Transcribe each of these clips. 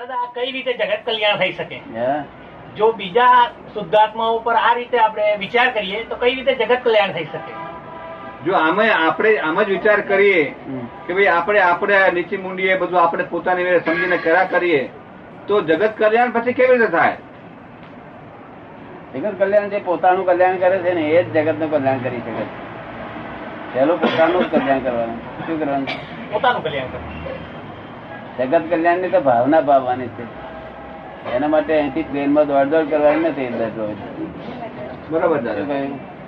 દાદા કઈ રીતે જગત કલ્યાણ થઈ શકે? જો બીજા શુદ્ધાત્મા ઉપર આ રીતે આપણે વિચાર કરીએ તો કઈ રીતે જગત કલ્યાણ થઈ શકે? જો આમે આપણે આમ જ વિચાર કરીએ કે ભાઈ આપણે આપણે નીચે મૂંડીએ બધું આપણે પોતાની રીતે સમજીને કર્યા કરીએ તો જગત કલ્યાણ પછી કેવી રીતે થાય? જગત કલ્યાણ જે પોતાનું કલ્યાણ કરે છે ને એ જ જગતનું કલ્યાણ કરી શકે છે. પેલું પોતાનું જ કલ્યાણ કરવાનું. શું કરવાનું? પોતાનું કલ્યાણ કરે જગત કલ્યાણની તો ભાવના ભાવવાની છે. એના માટે અહીંથી ટ્રેનમાં દોડ દોડ કરવાની નથી અંદર રોજ. બરાબર?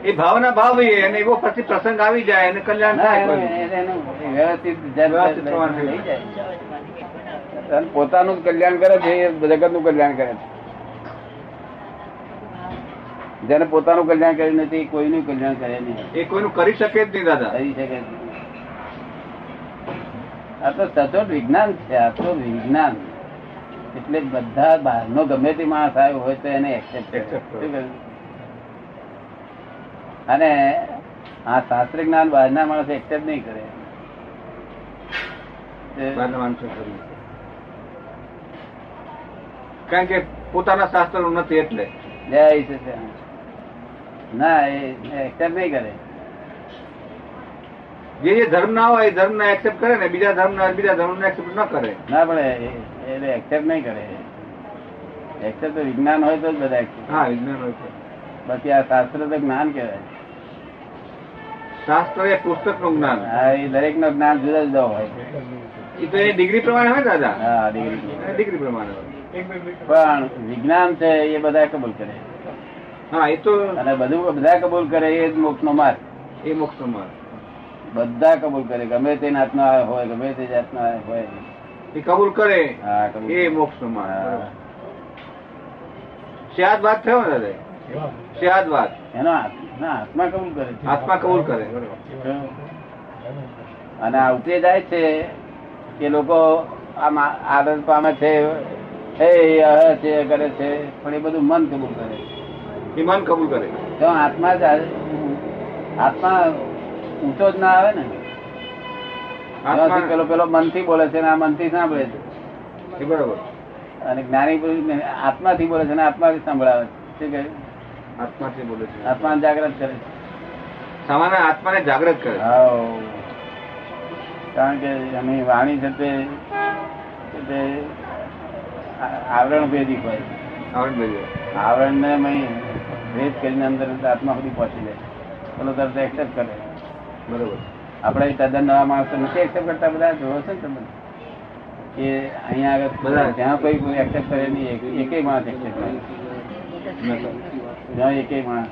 એ ભાવના ભાવ અને એવો પછી પ્રસંગ આવી જાય અને કલ્યાણ થાય પોતાનું કલ્યાણ કરે છે એ જગતનું કલ્યાણ કરે છે. જેને પોતાનું કલ્યાણ કર્યું નથી કોઈનું કલ્યાણ કરે નહીં. એ કોઈનું કરી શકે જ નહીં દાદા. કરી શકે. આ તો સચોટ વિજ્ઞાન છે આ તો વિજ્ઞાન. એટલે બધા બહારનો ગમે તે માણસ આવ્યો હોય તો એને એક્સેપ્ટ અને આ શાસ્ત્ર જ્ઞાન બહારના માણસ એક્સેપ્ટ નહીં કરે. કારણ કે પોતાના શાસ્ત્ર નથી એટલે. ના એ એક્સેપ્ટ નહીં કરે. જે જે ધર્મ ના હોય એ ધર્મ ના એક્સેપ્ટ કરે ને બીજા ધર્મ ના બીજા ધર્મ ને એક્સેપ્ટ ના કરે. ના પડે એટલે એક્સેપ્ટ નહીં કરે. એક્સેપ્ટ તો વિજ્ઞાન હોય તો જ બધા હા વિજ્ઞાન હોય તો. બાકી આ શાસ્ત્ર તો જ્ઞાન કહેવાય. શાસ્ત્ર એ પુસ્તકનું જ્ઞાન. હા એ દરેકનું જ્ઞાન જુદા જુદા હોય. એ તો એ ડિગ્રી પ્રમાણે હોય દાદા? હા ડિગ્રી ડિગ્રી પ્રમાણે હોય. પણ વિજ્ઞાન છે એ બધા કબૂલ કરે. હા એ તો અને બધું બધા કબૂલ કરે એ જ મોક્ષ નો માર્ગ. એ મોક્ષ નો માર્ગ. બધા કબૂલ કરે. ગમે તે નાતનો આવ્યો હોય ગમે તે જાતનો આવ્યો હોય. એ કબૂલ કરે? એ મોક્ષ. શિયાદ વાત થયો ને દાદા? શિયાદ વાત? એનો આત્મા કબૂલ કરે આત્મા કબૂલ કરે. અને આવતે જાય છે કે લોકો આમ આદત પામે છે હે અહ છે કરે છે પણ એ બધું મન કબૂલ કરે એ મન કબૂલ કરે. તો આત્મા જ આત્મા ઊંચો જ ના આવે ને. પેલો પેલો મનથી બોલે છે ને આ મનથી સાંભળે છે. બરોબર. અને જ્ઞાની પુરુષ આત્માથી બોલે છે ને આત્માથી સંભળાવે છે. કે આત્માથી બોલે છે. આત્મા જાગ્રત કરે છે. સામાન્ય આત્માને જાગૃત કરે હા કારણ કે એની વાણી છે તે તે આવરણ ભેદી હોય. આવરણ ભેદી આવરણ ને ભેદ કરીને અંદર આત્મા સુધી પહોંચી જાય. પેલો તરત એક્સેપ્ટ કરે. બરોબર. આપણે તદ્દન નવા માણસો નથી એક્સેપ્ટ કરતા બધા જોવો છો ને તમે? કે અહીંયા આગળ બધા. ત્યાં કોઈ એક્સેપ્ટ કરે નહીં એક- એકેય માણસ એક્સેપ્ટ કરે જ્યાં એકેય માણસ.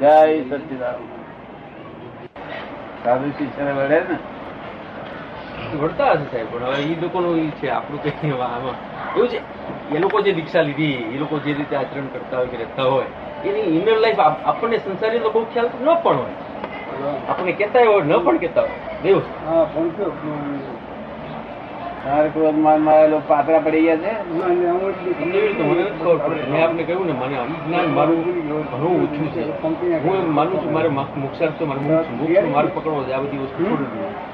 જય સચિદાન સાધુ શિષ્ય વળે ને? વળતા હશે સાહેબ પણ હવે એ લોકોનું છે આપણું કઈ આમાં એવું છે એ લોકો જે દીક્ષા લીધી એ લોકો જે રીતે આચરણ કરતા હોય કે રહેતા હોય એની ઇનર લાઈફ આપણને સંસારી બહુ ખ્યાલ ન પણ હોય. આપણે કેતા હોય ન પણ કેતા હોય. એવું હા પહોંચ્યો તારે ક્રોધ માનમાં પાતળા પડી ગયા છે? મેં આપને કહ્યું ને મને ઈ મારું ઘણું ઓછું છે. હું એમ માનું છું મારે મોક્ષાર્થ તો મારે મારે પકડવો છે આ બધી વસ્તુ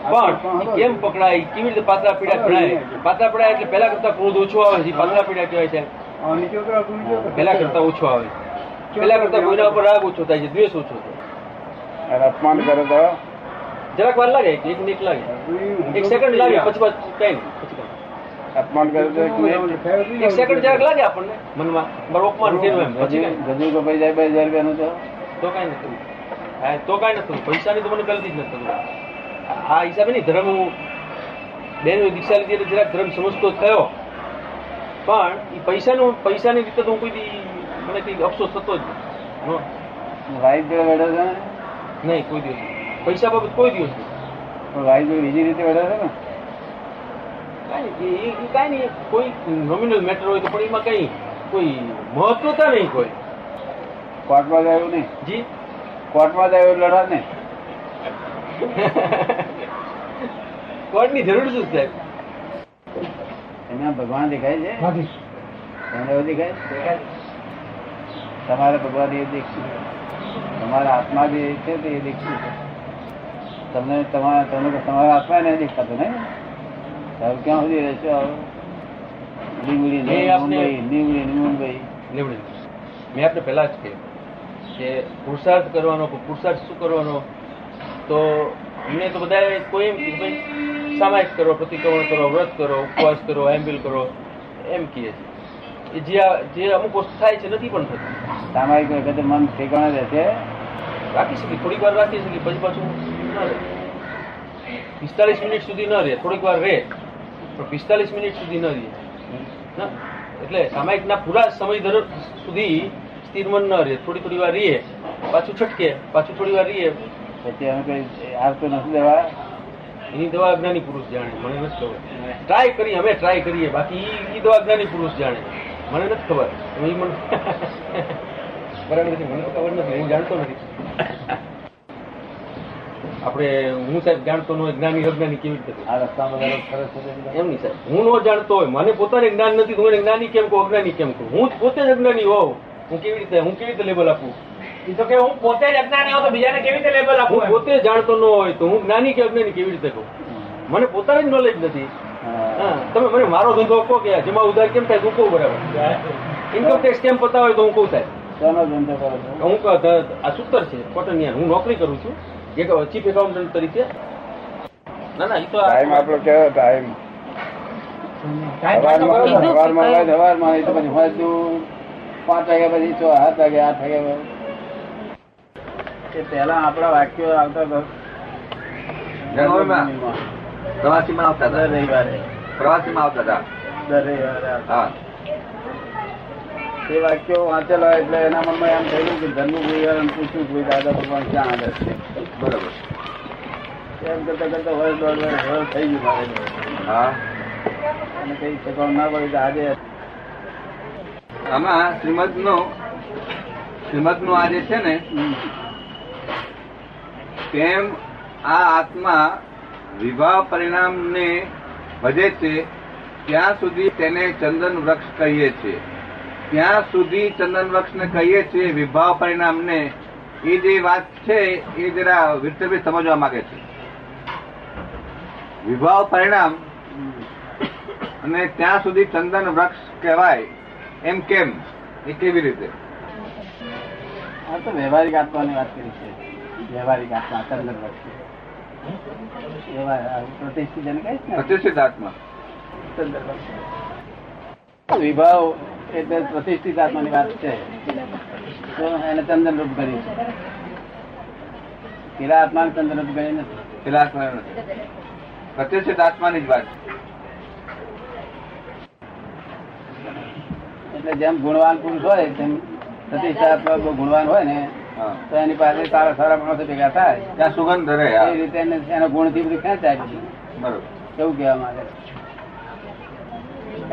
પણ કેમ પકડાય? કેવી રીતે પાતળા પીડા પડાય પાતળા પડાય એટલે પહેલા કરતા ક્રોધ ઓછો આવે છે ઈ પાતળા પીડા કહેવાય છે. પહેલા કરતા ઓછો આવે છે. પહેલા કરતા કોઈના ઉપર રાગ ઓછો થાય છે દ્વેષ ઓછો થાય. અને અપમાન કરે તો? જરાક વાર લાગે એક મિનિટ લાગે. એક સેકન્ડ લાગે પછી પછી કઈ નહીં. અપમાન કરે તો એક એક સેકન્ડ જરાક લાગે આપણને. મનમાં મારું અપમાન એમ. પછી ગજુ ગજુ કપાઈ જાય બે હજાર રૂપિયાનું તો. તો કઈ નથી હા તો કઈ નથી પૈસાની તો મને ગલતી જ નથી આ હિસાબે નહીં ધર્મ હું બેન દીક્ષા લીધી એટલે જરાક ધર્મ સમજતો થયો. પણ એ પૈસાનું પૈસાની રીતે તો હું કોઈ મને કઈ અફસોસ થતો જ નહીં વાઈફ જોડે બેઠો છે નહીં કોઈ દિવસ. પૈસા બાબત કોઈ દિવસ નહીં. વાઈફ જોડે બીજી રીતે બેઠો છે ને? કાંઈ નહીં. એ- એ કાંઈ નહીં કોઈ નોમિનલ મેટર હોય તો પણ એમાં કઈ કોઈ મહત્વતા નહીં કોઈ. કોર્ટમાં જાય નહીં? જી? કોર્ટમાં લડા ને કોર્ટની જરૂર શું સાહેબ? એના ભગવાન દેખાય છે? દેખાય? દેખાય તમારા ભગવાન એ દેખશું. તમારા આત્મા જે છે તે એ દેખશું. તમને તમારા તમને તમારા આત્મા નહીં દેખાતો નહીં? તમે ક્યાં સુધી રહેશો લીમડી મુંબઈ લીમડી મુંબઈ લીમડી મેં આપણે પહેલા જ કહ્યું કે પુરુષાર્થ કરવાનો પુરુષાર્થ શું કરવાનો? તો અમને તો બધા કોઈ એમ ભાઈ સામાયિક કરો પ્રતિક્રમણ કરો વ્રત કરો ઉપવાસ કરો એમ્બિલ કરો. એમ કહે છે. જે જે અમુક વસ્તુ થાય છે નથી પણ થતી. સામાયિક વખતે મન ઠેકાણે રહેશે રાખી શકીએ થોડીક વાર રાખી શકીએ પછી પાછું પિસ્તાલીસ મિનિટ સુધી ન રહે થોડીક વાર રહે પણ પિસ્તાલીસ મિનિટ સુધી ન રહે. એટલે એટલે સામાયિકના પૂરા સમય દર સુધી સ્થિર મન ન રહે થોડી થોડી વાર રહીએ પાછું છટકે પાછું થોડી વાર રહીએ. પછી અમે કઈ આવતો નથી દેવા એની દવા અજ્ઞાની પુરુષ જાણે મને નથી ખબર. ટ્રાય કરી અમે ટ્રાય કરીએ બાકી એ દવા અજ્ઞાની પુરુષ જાણે. મને નથી ખબર. મને બરાબર નથી મને ખબર નથી હું જાણતો નથી. આપણે હું સાહેબ જાણતો ન હોય જ્ઞાની અજ્ઞાની કેવી રીતે આ રસ્તામાં. એમ નહીં સાહેબ. હું ન જાણતો હોય મને પોતાને જ્ઞાન નથી તો હું એને જ્ઞાની કેમ કહું અજ્ઞાની કેમ કહું? હું પોતે જ અજ્ઞાની હોઉં. હું કેવી રીતે હું કેવી રીતે લેબલ આપું? એ તો કે હું પોતે જ અજ્ઞાની હોઉં તો બીજાને કેવી રીતે લેબલ આપું પોતે જાણતો ન હોય તો હું જ્ઞાની કે અજ્ઞાની કેવી રીતે કહું? મને પોતાને જ નોલેજ નથી. તમે મને મારો ધંધો કહો કે જેમાં ઉધાર કેમ થાય તો હું કહું બરાબર. ઇન્કમ ટેક્સ કેમ પતા હોય તો હું કહું સાહેબ. શાનો ધંધો કરો છો? હું કહું, આ સૂતર છે કોટનિયન હું નોકરી કરું છું. એક ચીફ એકાઉન્ટન્ટ તરીકે. ના ના એ તો ટાઈમ આપણો કેવો ટાઈમ સવારમાં સવારમાં હોય, સવારમાં તો પછી હોજનું પાંચ વાગ્યા પછી છ સાત વાગ્યા આઠ વાગ્યા કે પહેલા આપણા વાક્યો આવતા હતા માં આવતા હતા રવિવારે. પ્રવાસીમાં આવતા હતા દર રવિવારે હા. એ વાક્યો વાંચેલા એટલે એના મનમાં એમ થયું કે ધર્મ ગુરુવારે પૂછ્યું કે દાદા ભગવાન ક્યાં આગળ છે? બરોબર. એમ કરતા કરતા વર્ષ દોઢ વર્ષ વર્ષ થઈ ગયું મારે. હા. અને કઈ ઠેકાણું ના પડે તો આજે આમાં શ્રીમદ નો શ્રીમદનું આજે છે ને તેમ આ આત્મા વિવાહ પરિણામને વધે છે, ત્યાં સુધી તેને ચંદન વૃક્ષ કહીએ છીએ. ત્યાં સુધી ચંદન વૃક્ષને કહીએ છીએ વિભાવ પરિણામને. એ જે વાત છે, એ જરા વિસ્તૃત સમજવા માંગે છે. વિભાવ પરિણામ અને ત્યાં સુધી ચંદન વૃક્ષ કહેવાય, એમ કેમ? એ કેવી રીતે? આ તો વ્યવહારિક આત્માની વાત કરી છે. વ્યવહારિક આત્મા, ચંદન વૃક્ષ. પ્રતિષ્ઠિત આત્મા. વિભાવ એટલે પ્રતિષ્ઠિત આત્માની વાત છે. એને ચંદન રૂપ કરી છે. પેલા આત્માને ચંદન રૂપ કરી નથી. પેલા આત્મા નથી. પ્રતિષ્ઠિત આત્માની જ વાત છે. એટલે જેમ ગુણવાન પુરુષ હોય તેમ પ્રતિષ્ઠા ગુણવાન હોય ને. તો એની પાસે સારા સારા માણસો ભેગા થાય. ત્યાં સુગંધ રહે એ રીતે એના ગુણથી બધું ખેંચાય બરોબર. કેવું કહેવા માંગે?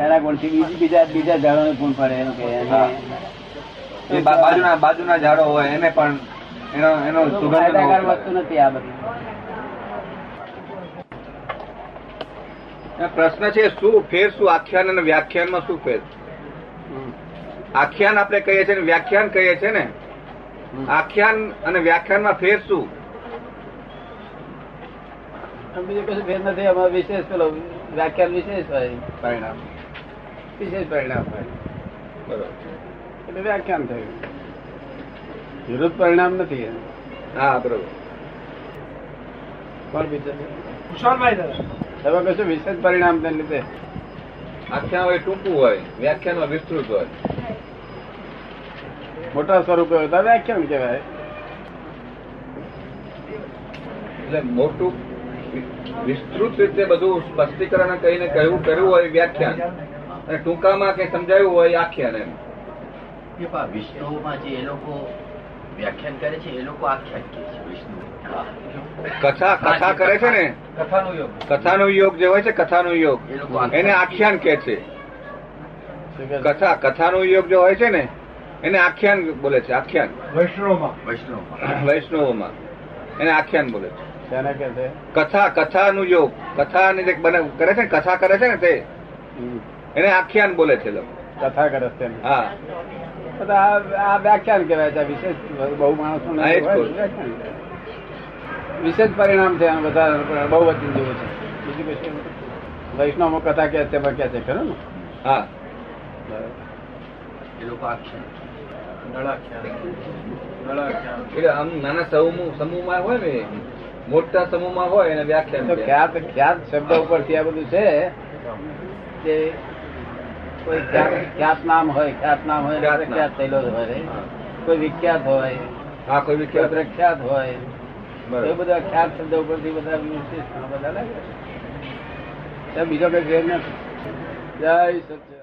એના ગુણથી બીજી બીજા બીજા ઝાડોને ગુણ પડે એમ કે બાજુના બાજુના ઝાડો હોય એને પણ એનો એનો સુગંધ વસ્તુ નથી આ બધું. પ્રશ્ન છે શું ફેર શું આખ્યાન અને વ્યાખ્યાનમાં શું ફેર? આખ્યાન આપણે કહીએ છીએ વ્યાખ્યાન કહીએ છીએ ને આખ્યાન અને વ્યાખ્યાનમાં ફેર શું? બીજું કશું ફેર નથી અમારે વિશેષ પેલો વ્યાખ્યાન વિશેષ હોય. પરિણામ. વિશેષ પરિણામ હોય. બરોબર. એટલે વ્યાખ્યાન થયું. વિરુદ્ધ પરિણામ નથી હા બરોબર. કોણ બીજું? કુશળભાઈ દાદા. હવે કશું વિશેષ પરિણામ તેને લીધે આખ્યાન હોય ટૂંકું હોય વ્યાખ્યાનમાં વિસ્તૃત હોય. મોટા સ્વરૂપે હોય તો વ્યાખ્યાન કહેવાય. એટલે મોટું વિસ્તૃત રીતે બધું સ્પષ્ટીકરણ કહીને કહ્યું કર્યું હોય વ્યાખ્યાન અને ટૂંકામાં કે સમજાયું હોય આખ્યાન એમ. વિષ્ણુમાં જે એ લોકો વ્યાખ્યાન કરે છે એ લોકો આખ્યાન કહે છે વિષ્ણુ. કથા કથા કરે છે ને? કથાનો યોગ. કથાનો યોગ જે હોય છે કથાનો યોગ. એ લોકો આખ્યાન એને આખ્યાન કે છે. શું કહે છે? કથા કથાનો યોગ જે હોય છે ને એને આખ્યાન બોલે છે આખ્યાન. વૈષ્ણવમાં. વૈષ્ણવ વૈષ્ણવમાં. એને આખ્યાન બોલે છે. કથા કથાનું યોગ. કથાની જે બને કરે છે ને કથા કરે છે ને તે? એને આખ્યાન બોલે છે લોકો. કથા કરે છે. હા. બધા આ આ વ્યાખ્યાન કહેવાય છે આ વિશેષ બહુ માણસો જ. વિશેષ પરિણામ છે આમ બધા બહુ વચન જેવું છે. બીજું કશું વૈષ્ણવ કથા કે છે કે છે ખરું ને? હા. એ લોકો આખ્યાન. એટલે આમ નાના સમૂહ સમૂહમાં હોય ને મોટા સમૂહમાં હોય એને વ્યાખ્યાન ખ્યાત ખ્યાત શબ્દ ઉપરથી આ બધું છે કે કોઈ ખ્યાત ખ્યાત નામ હોય ખ્યાત નામ હોય ખ્યાત એટલે નામ. ખ્યાત થયેલો હોય. કોઈ વિખ્યાત હોય હા કોઈ વિખ્યાત. પ્રખ્યાત હોય એ બધા ખ્યાત શબ્દ ઉપરથી બધા વિશેષ બધા લાગે બીજો કઈ નથી. જય સચિદાનંદ.